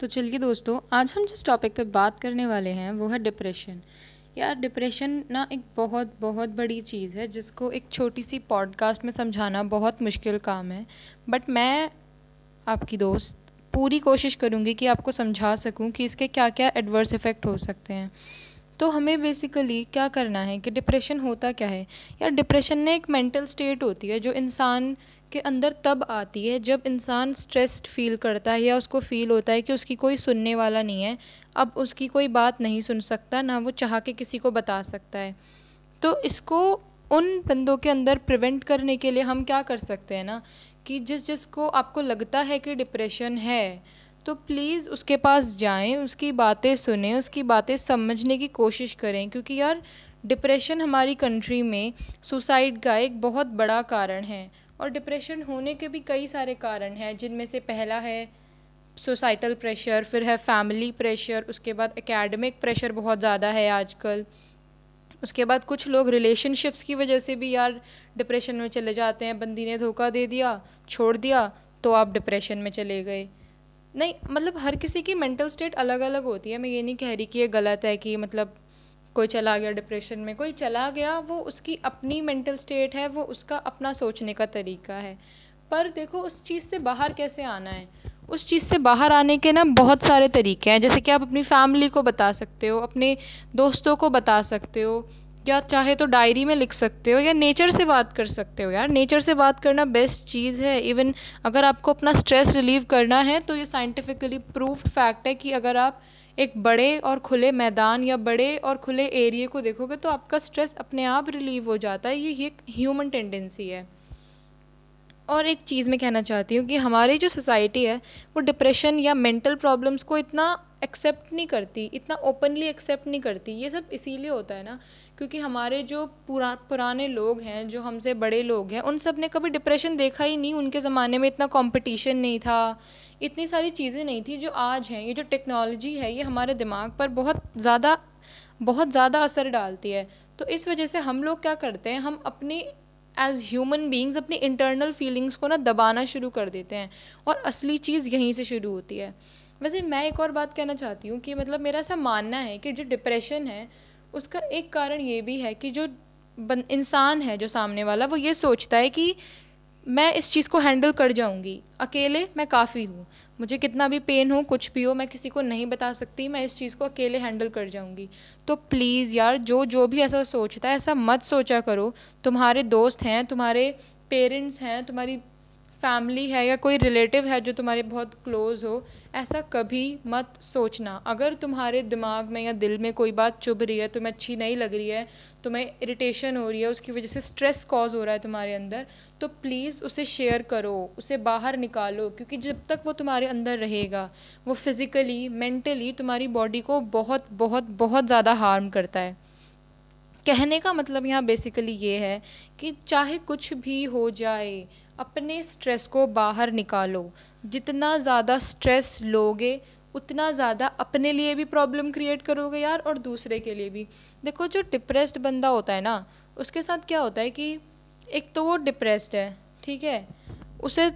तो चलिए दोस्तों, आज हम जिस टॉपिक पे बात करने वाले हैं, वो है डिप्रेशन यार डिप्रेशन ना एक बहुत बहुत बड़ी चीज़ है, जिसको एक छोटी सी पॉडकास्ट में समझाना बहुत मुश्किल काम है. बट मैं आपकी दोस्त पूरी कोशिश करूँगी कि आपको समझा सकूँ कि इसके क्या क्या एडवर्स इफ़ेक्ट हो सकते हैं. तो हमें बेसिकली क्या करना है कि डिप्रेशन होता क्या है? यार डिप्रेशन ने एक मेंटल स्टेट होती है, जो इंसान के अंदर तब आती है जब इंसान स्ट्रेस्ड फील करता है या उसको फील होता है कि उसकी कोई सुनने वाला नहीं है। अब उसकी कोई बात नहीं सुन सकता, ना वो चाह के किसी को बता सकता है। तो इसको उन बंदों के अंदर प्रिवेंट करने के लिए हम क्या कर सकते हैं ना? कि जिस जिसको आपको लगता है कि डिप्रेशन है तो प्लीज़ उसके पास जाएँ, उसकी बातें सुने, उसकी बातें समझने की कोशिश करें। क्योंकि यार डिप्रेशन हमारी कंट्री में सुसाइड का एक बहुत बड़ा कारण है। और डिप्रेशन होने के भी कई सारे कारण हैं, जिनमें से पहला है सोसाइटल प्रेशर फिर है फैमिली प्रेशर उसके बाद एकेडमिक प्रेशर बहुत ज़्यादा है आजकल। उसके बाद कुछ लोग रिलेशनशिप्स की वजह से भी यार डिप्रेशन में चले जाते हैं, बंदी ने धोखा दे दिया, छोड़ दिया तो आप डिप्रेशन में चले गए। नहीं मतलब हर किसी की मेंटल स्टेट अलग अलग होती है, मैं ये नहीं कह रही कि ये गलत है कि मतलब कोई चला गया डिप्रेशन में, कोई चला गया, वो उसकी अपनी मेंटल स्टेट है, वो उसका अपना सोचने का तरीका है। पर देखो, उस चीज़ से बाहर कैसे आना है? उस चीज़ से बाहर आने के ना बहुत सारे तरीके हैं। जैसे कि आप अपनी फैमिली को बता सकते हो, अपने दोस्तों को बता सकते हो, या चाहे तो डायरी में लिख सकते हो, या नेचर से बात कर सकते हो। यार नेचर से बात करना बेस्ट चीज़ है। इवन अगर आपको अपना स्ट्रेस रिलीव करना है तो ये साइंटिफिकली प्रूफ फैक्ट है कि अगर आप एक बड़े और खुले मैदान या बड़े और खुले एरिए को देखोगे तो आपका स्ट्रेस अपने आप रिलीव हो जाता है। ये एक ह्यूमन टेंडेंसी है। और एक चीज़ मैं कहना चाहती हूँ कि हमारी जो सोसाइटी है, वो डिप्रेशन या मेंटल प्रॉब्लम्स को इतना एक्सेप्ट नहीं करती, इतना ओपनली एक्सेप्ट नहीं करती, ये सब इसीलिए होता है ना, क्योंकि हमारे जो पुरा, पुराने लोग हैं, जो हमसे बड़े लोग हैं, उन सबने कभी डिप्रेशन देखा ही नहीं, उनके ज़माने में इतना कंपटीशन नहीं था, इतनी सारी चीज़ें नहीं थी जो आज हैं, ये जो टेक्नोलॉजी है, ये हमारे दिमाग पर बहुत ज़्यादा बहुत ज़्यादा असर डालती है। तो इस वजह से हम लोग क्या करते हैं, हम अपनी एज ह्यूमन बींग्स अपनी इंटरनल फीलिंग्स को ना दबाना शुरू कर देते हैं और असली चीज़ यहीं से शुरू होती है। वैसे मैं एक और बात कहना चाहती हूँ कि मतलब मेरा ऐसा मानना है कि जो डिप्रेशन है, उसका एक कारण ये भी है कि जो इंसान है जो सामने वाला, वो ये सोचता है कि मैं इस चीज़ को हैंडल कर जाऊँगी। अकेले मैं काफ़ी हूँ। मुझे कितना भी पेन हो, कुछ भी हो, मैं किसी को नहीं बता सकती, मैं इस चीज़ को अकेले हैंडल कर जाऊँगी। तो प्लीज़ यार, जो जो भी ऐसा सोचता है, ऐसा मत सोचा करो। तुम्हारे दोस्त हैं, तुम्हारे पेरेंट्स हैं, तुम्हारी फैमिली है या कोई रिलेटिव है जो तुम्हारे बहुत क्लोज़ हो, ऐसा कभी मत सोचना। अगर तुम्हारे दिमाग में या दिल में कोई बात चुभ रही है, तुम्हें अच्छी नहीं लग रही है, तुम्हें इरिटेशन हो रही है, उसकी वजह से स्ट्रेस कॉज हो रहा है तुम्हारे अंदर तो प्लीज़ उसे शेयर करो, उसे बाहर निकालो, क्योंकि जब तक वो तुम्हारे अंदर रहेगा, वो फिज़िकली मेंटली तुम्हारी बॉडी को बहुत बहुत बहुत ज़्यादा हार्म करता है। कहने का मतलब यहाँ बेसिकली ये है कि चाहे कुछ भी हो जाए अपने स्ट्रेस को बाहर निकालो। जितना ज़्यादा स्ट्रेस लोगे, उतना ज़्यादा अपने लिए भी प्रॉब्लम क्रिएट करोगे यार और दूसरे के लिए भी। देखो, जो डिप्रेस्ड बंदा होता है ना, उसके साथ क्या होता है कि एक तो वो डिप्रेस्ड है, ठीक है? उसे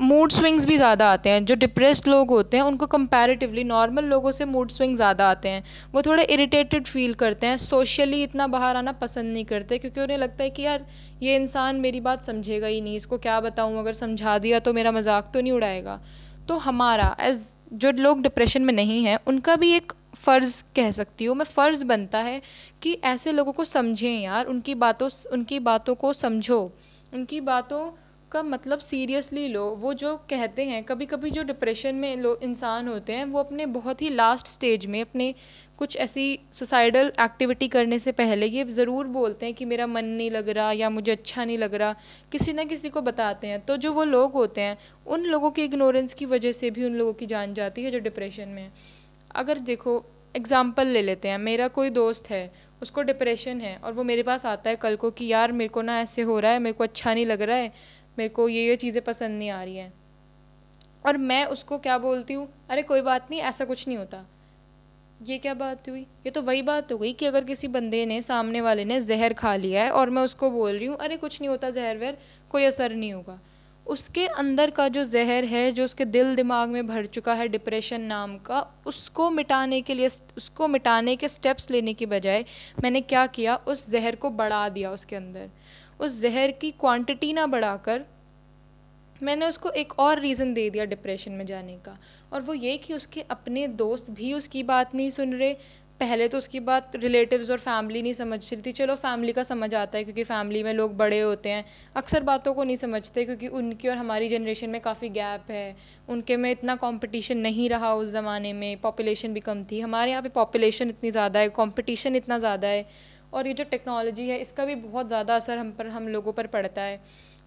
मूड स्विंग्स भी ज़्यादा आते हैं। जो डिप्रेस्ड लोग होते हैं, उनको कंपैरेटिवली नॉर्मल लोगों से मूड स्विंग ज़्यादा आते हैं। वो थोड़े इरिटेटेड फील करते हैं। सोशली इतना बाहर आना पसंद नहीं करते, क्योंकि उन्हें लगता है कि यार, ये इंसान मेरी बात समझेगा ही नहीं। इसको क्या बताऊँ? अगर समझा दिया तो मेरा मज़ाक तो नहीं उड़ाएगा। तो हमारा एज जो लोग डिप्रेशन में नहीं हैं, उनका भी एक फ़र्ज़ कह सकती हूँ। मैं फ़र्ज़ बनता है कि ऐसे लोगों को समझें यार। उनकी बातों उनकी बातों को समझो। उनकी बातों का मतलब सीरियसली लो, वो जो कहते हैं कभी कभी जो डिप्रेशन में लोग इंसान होते हैं, वो अपने बहुत ही लास्ट स्टेज में अपने कुछ ऐसी सुसाइडल एक्टिविटी करने से पहले ये ज़रूर बोलते हैं कि मेरा मन नहीं लग रहा या मुझे अच्छा नहीं लग रहा, किसी ना किसी को बताते हैं। तो जो वो लोग होते हैं, उन लोगों की इग्नोरेंस की वजह से भी उन लोगों की जान जाती है जो डिप्रेशन में। अगर देखो एग्ज़ाम्पल ले लेते हैं, मेरा कोई दोस्त है, उसको डिप्रेशन है और वो मेरे पास आता है कल को कि, यार, मेरे को ना ऐसे हो रहा है, मेरे को अच्छा नहीं लग रहा है। मेरे को ये ये चीज़ें पसंद नहीं आ रही हैं। और मैं उसको क्या बोलती हूँ, अरे, कोई बात नहीं, ऐसा कुछ नहीं होता। ये क्या बात हुई? ये तो वही बात हो गई कि अगर किसी बंदे ने, सामने वाले ने जहर खा लिया है और मैं उसको बोल रही हूँ, अरे, कुछ नहीं होता जहर वहर, कोई असर नहीं होगा। उसके अंदर का जो ज़हर है, जो उसके दिल दिमाग में भर चुका है, डिप्रेशन नाम का, उसको मिटाने के लिए, उसको मिटाने के स्टेप्स लेने की बजाय मैंने क्या किया, उस ज़हर को बढ़ा दिया उसके अंदर। उस ज़हर की क्वांटिटी ना बढ़ाकर, मैंने उसको एक और रीज़न दे दिया डिप्रेशन में जाने का। और वो ये कि उसके अपने दोस्त भी उसकी बात नहीं सुन रहे। पहले तो उसकी बात रिलेटिव्स और फैमिली नहीं समझ रही थी। चलो फैमिली का समझ आता है क्योंकि फैमिली में लोग बड़े होते हैं। अक्सर बातों को नहीं समझते क्योंकि उनकी और हमारी जनरेशन में काफ़ी गैप है। उनके में इतना कंपटीशन नहीं रहा उस ज़माने में। पॉपुलेशन भी कम थी। हमारे यहाँ पे पॉपुलेशन इतनी ज़्यादा है कंपटीशन इतना ज़्यादा है। और ये जो टेक्नोलॉजी है, इसका भी बहुत ज़्यादा असर हम पर, हम लोगों पर पड़ता है।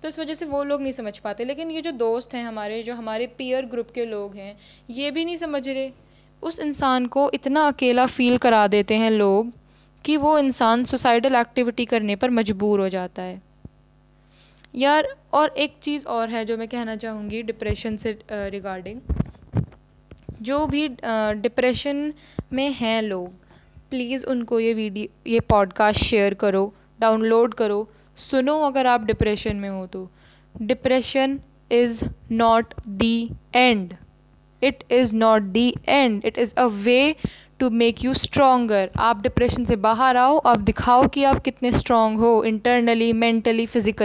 तो इस वजह से वो लोग नहीं समझ पाते। लेकिन ये जो दोस्त हैं हमारे, जो हमारे पीयर ग्रुप के लोग हैं, ये भी नहीं समझ रहे। उस इंसान को इतना अकेला फ़ील करा देते हैं लोग कि वो इंसान सुसाइडल एक्टिविटी करने पर मजबूर हो जाता है। यार, और एक चीज़ और है जो मैं कहना चाहूँगी डिप्रेशन से रिगार्डिंग जो भी डिप्रेशन में हैं लोग प्लीज़ उनको ये वीडियो, ये पॉडकास्ट शेयर करो डाउनलोड करो। सुनो अगर आप डिप्रेशन में हो तो। Depression is not the end it is not the end it is a way to make you stronger आप डिप्रेशन से बाहर आओ, आप दिखाओ कि आप कितने स्ट्रॉन्ग हो इंटरनली मेंटली फिजिकली